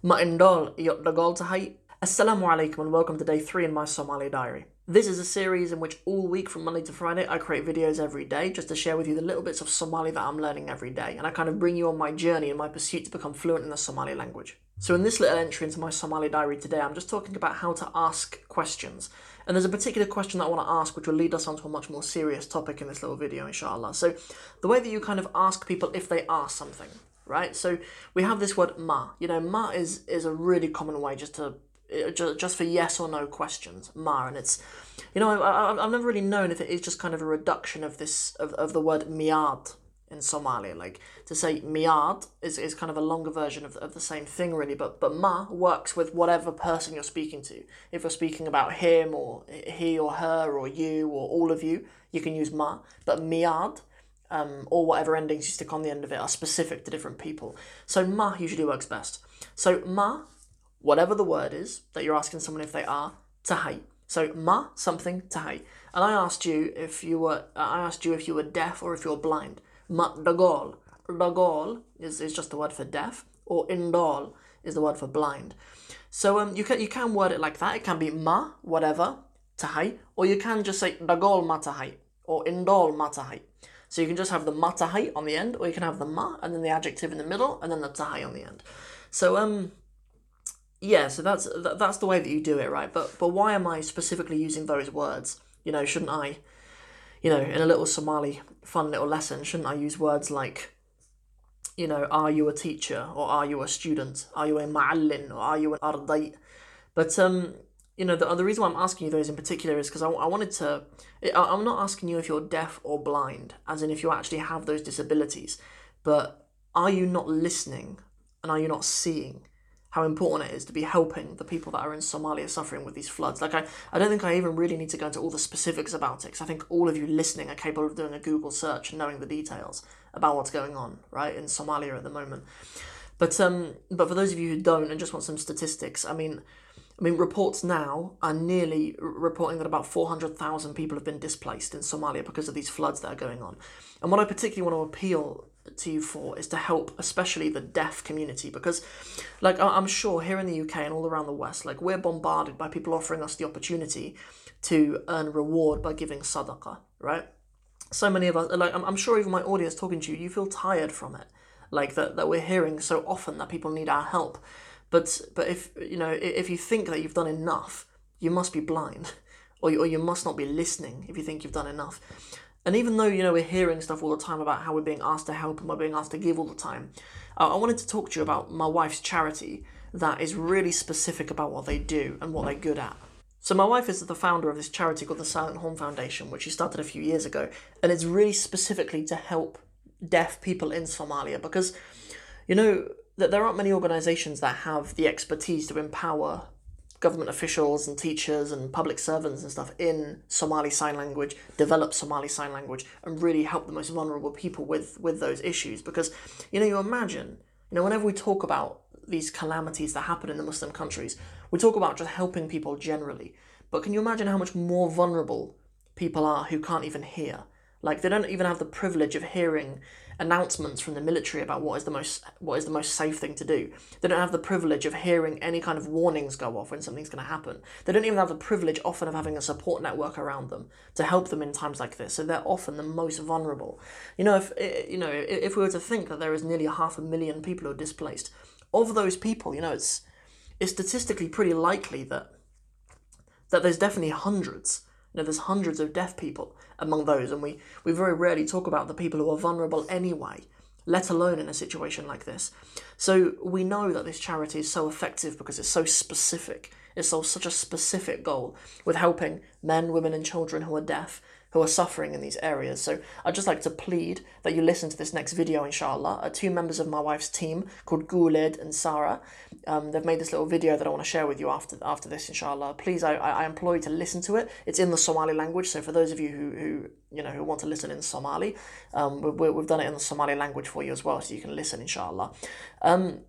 Ma indol yotdagol tahay. Assalamu alaikum and welcome to day three in my Somali diary. This is a series in which all week from Monday to Friday I create videos every day just to share with you the little bits of Somali that I'm learning every day and I kind of bring you on my journey and my pursuit to become fluent in the Somali language. So in this little entry into my Somali diary today I'm just talking about how to ask questions. And there's a particular question that I want to ask which will lead us onto a much more serious topic in this little video inshallah. So the way that you kind of ask people if they ask something, right? So we have this word ma. You know, ma is is a really common way just to eh, just for yes or no questions, ma, and it's, you know, I, have never really known if it is just kind of a reduction of this of, of the word miad in Somali. Like to say miad is, is kind of a longer version of, of the same thing, really. But but ma works with whatever person you're speaking to. If you're speaking about him or he or her or you or all of you, you can use ma. But miad. Um, or whatever endings you stick on the end of it are specific to different people. So ma usually works best. So ma whatever the word is that you're asking someone if they are, tahay. So ma something tahay. And I asked you if you were I asked you if you were deaf or if you're blind. Ma dagol. Dagol is, is just the word for deaf, or indol is the word for blind. So um you can you can word it like that. It can be ma, whatever, tahay, or you can just say dagol ma tahay or indol ma tahay. So you can just have the ma tahay on the end, or you can have the ma and then the adjective in the middle, and then the tahay on the end. So um yeah, so that's that's the way that you do it, right? But but why am I specifically using those words? You know, shouldn't I, you know, in a little Somali fun little lesson, shouldn't I use words like, you know, are you a teacher or are you a student? Are you a ma'allin or are you an ardai? But um, you know, the the reason why I'm asking you those in particular is because I, I wanted to. I'm not asking you if you're deaf or blind, as in if you actually have those disabilities, but are you not listening and are you not seeing? how important it is to be helping the people that are in Somalia suffering with these floods. Like, I, I don't think I even really need to go into all the specifics about it because I think all of you listening are capable of doing a Google search and knowing the details about what's going on, right, in Somalia at the moment. But um, but for those of you who don't and just want some statistics, I mean, I mean, reports now are nearly reporting that about 400,000 people have been displaced in Somalia because of these floods that are going on. And what I particularly want to appeal to you for is to help especially the deaf community because like i'm sure here in the uk and all around the west like we're bombarded by people offering us the opportunity to earn reward by giving sadaqah right so many of us like i'm, sure even my audience talking to you you feel tired from it like that, that we're hearing so often that people need our help but but if you know if you think that you've done enough you must be blind or you, or you must not be listening if you think you've done enough and even though, you know, we're hearing stuff all the time about how we're being asked to help and we're being asked to give all the time, uh, I wanted to talk to you about my wife's charity that is really specific about what they do and what they're good at. So my wife is the founder of this charity called the Silent Horn Foundation, which she started a few years ago, and it's really specifically to help deaf people in Somalia because, you know, that there aren't many organizations that have the expertise to empower government officials and teachers and public servants and stuff in Somali Sign Language, develop Somali Sign Language, and really help the most vulnerable people with with those issues. Because you know, you imagine, you know, whenever we talk about these calamities that happen in the Muslim countries, we talk about just helping people generally. But can you imagine how much more vulnerable people are who can't even hear? Like they don't even have the privilege of hearing announcements from the military about what is the most what is the most safe thing to do. They don't have the privilege of hearing any kind of warnings go off when something's going to happen. They don't even have the privilege often of having a support network around them to help them in times like this. So they're often the most vulnerable. You know, if you know, if we were to think that there is nearly half a million people who are displaced, of those people, you know, it's it's statistically pretty likely that that there's definitely hundreds you know, there's hundreds of deaf people among those, and we, we very rarely talk about the people who are vulnerable anyway, let alone in a situation like this. So we know that this charity is so effective because it's so specific. It solves such a specific goal with helping men, women, and children who are deaf who are suffering in these areas. So I'd just like to plead that you listen to this next video, inshallah. Uh, two members of my wife's team called Guled and Sarah, um, they've made this little video that I want to share with you after after this, inshallah. Please, I, I implore you to listen to it. It's in the Somali language, so for those of you who, who you know who want to listen in Somali, um, we, we've done it in the Somali language for you as well, so you can listen, inshallah. Um,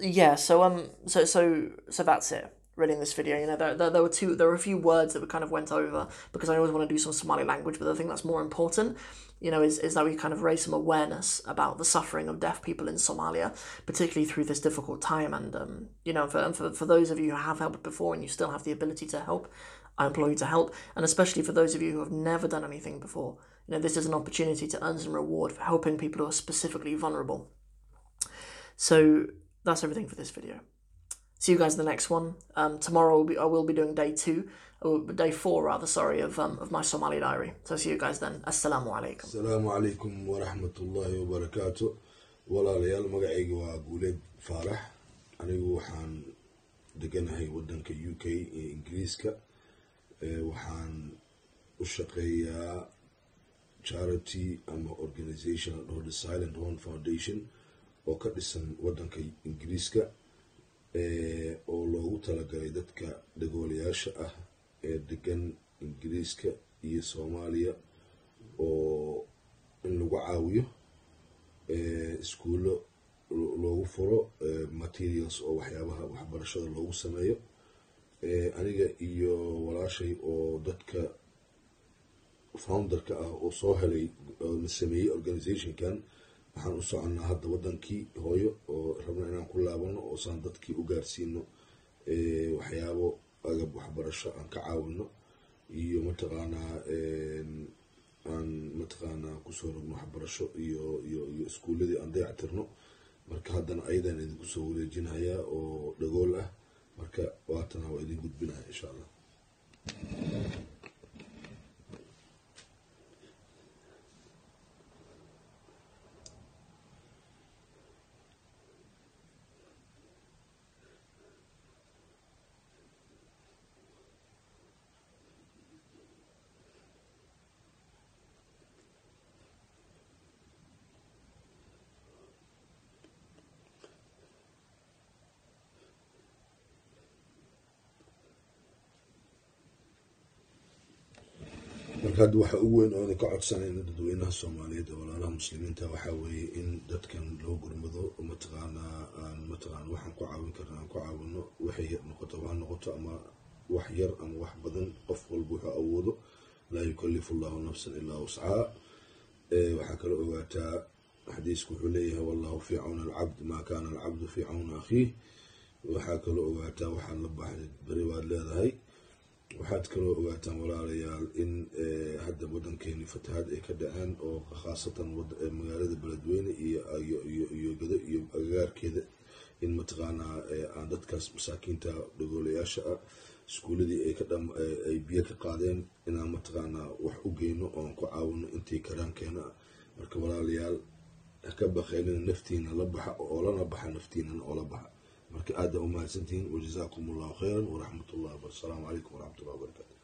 yeah, so um, so so so that's it really in this video. You know, there, there, there were two, there were a few words that we kind of went over because I always want to do some Somali language, but I think that's more important. You know, is, is that we kind of raise some awareness about the suffering of deaf people in Somalia, particularly through this difficult time. And um, you know, for, for for those of you who have helped before and you still have the ability to help, I implore you to help. And especially for those of you who have never done anything before, you know, this is an opportunity to earn some reward for helping people who are specifically vulnerable. So that's everything for this video. See you guys in the next one. Um, tomorrow be, I will be doing day two, or day four rather, sorry, of um, of my Somali diary. So see you guys then. Assalamu alaikum. asalaamu calaykum waraxmatullaahi wabarakaatu walaalayaal magacayga waa guuleed faarax anigu waxaan deganahay wadanka u k iyo ingiriiska ee waxaan u shaqeeyaa charity ama dhaho the silent one foundation oo ka dhisan wadanka ingiriiska oo loogu talagalay dadka dhagoolayaasha ah ee degan ingiriiska iyo soomaaliya oo in lagu caawiyo iskuullo loogu furo materials oo waxyaabaha waxbarashada loogu sameeyo. Aniga iyo walaashay oo dadka founderka ah oo soo helay na sameeyey organizationkan waxaan u soconnaa hadda wadankii hooyo oo rabna inaan ku laabano oosaan dadkii u gaarsiino waxyaabo agab waxbarasho aan ka caawino iyo mataqaanaa aan mataqaanaa ku soo rogno waxbarasho iyo iyo iyo iskuulladii aan dayactirno. Marka haddana ayadaan idinku soo wareejinayaa oo dhagool ah marka waatana waa idin gudbinaya insha allah marka hadda waxa ugu weyn ooda ka codsanayna dadweynaha soomaaliyeed ee walaalaha muslimiinta waxaa weeye in dadkan loo gurmado mataqaanaa aan mataqaana waxaan ku caawin karna aan ku caawino waxay noqoto ha noqoto ama wax yar ama wax badan qof walba wuxuu awoodo laa yukalifu allahu nafsan ilaa wuscaha waxaa kala ogaataa xadiisku wuxuu leeyahay wallahu fii cawna alcabd maa kaana alcabdu fii cawna akhiih. Waxaa kaloo ogaataa waxaad la baxday beri waad leedahay waxaad kaloo ogaataan walaalayaal in hadda wadankeeni fatahaad ay ka dhaceen oo khaasatan magaalada beledweyne iyo gado iyo agagaarkeeda in mataqaanaa aan dadkaas masaakiinta dhagoolayaasha ah iskuuladii ay biyo ka qaadeen inaan mataqaanaa wax u geyno oon ku caawino intii karaankeena ah. Marka walaalayaal haka baqeynina naftiina la baxa oo lana baxa naftiinana oo la baxa marka aada umahadsantihiin wajazaakum allahu khayra waraxmat llah asalaamu calaykum waraxmat ullah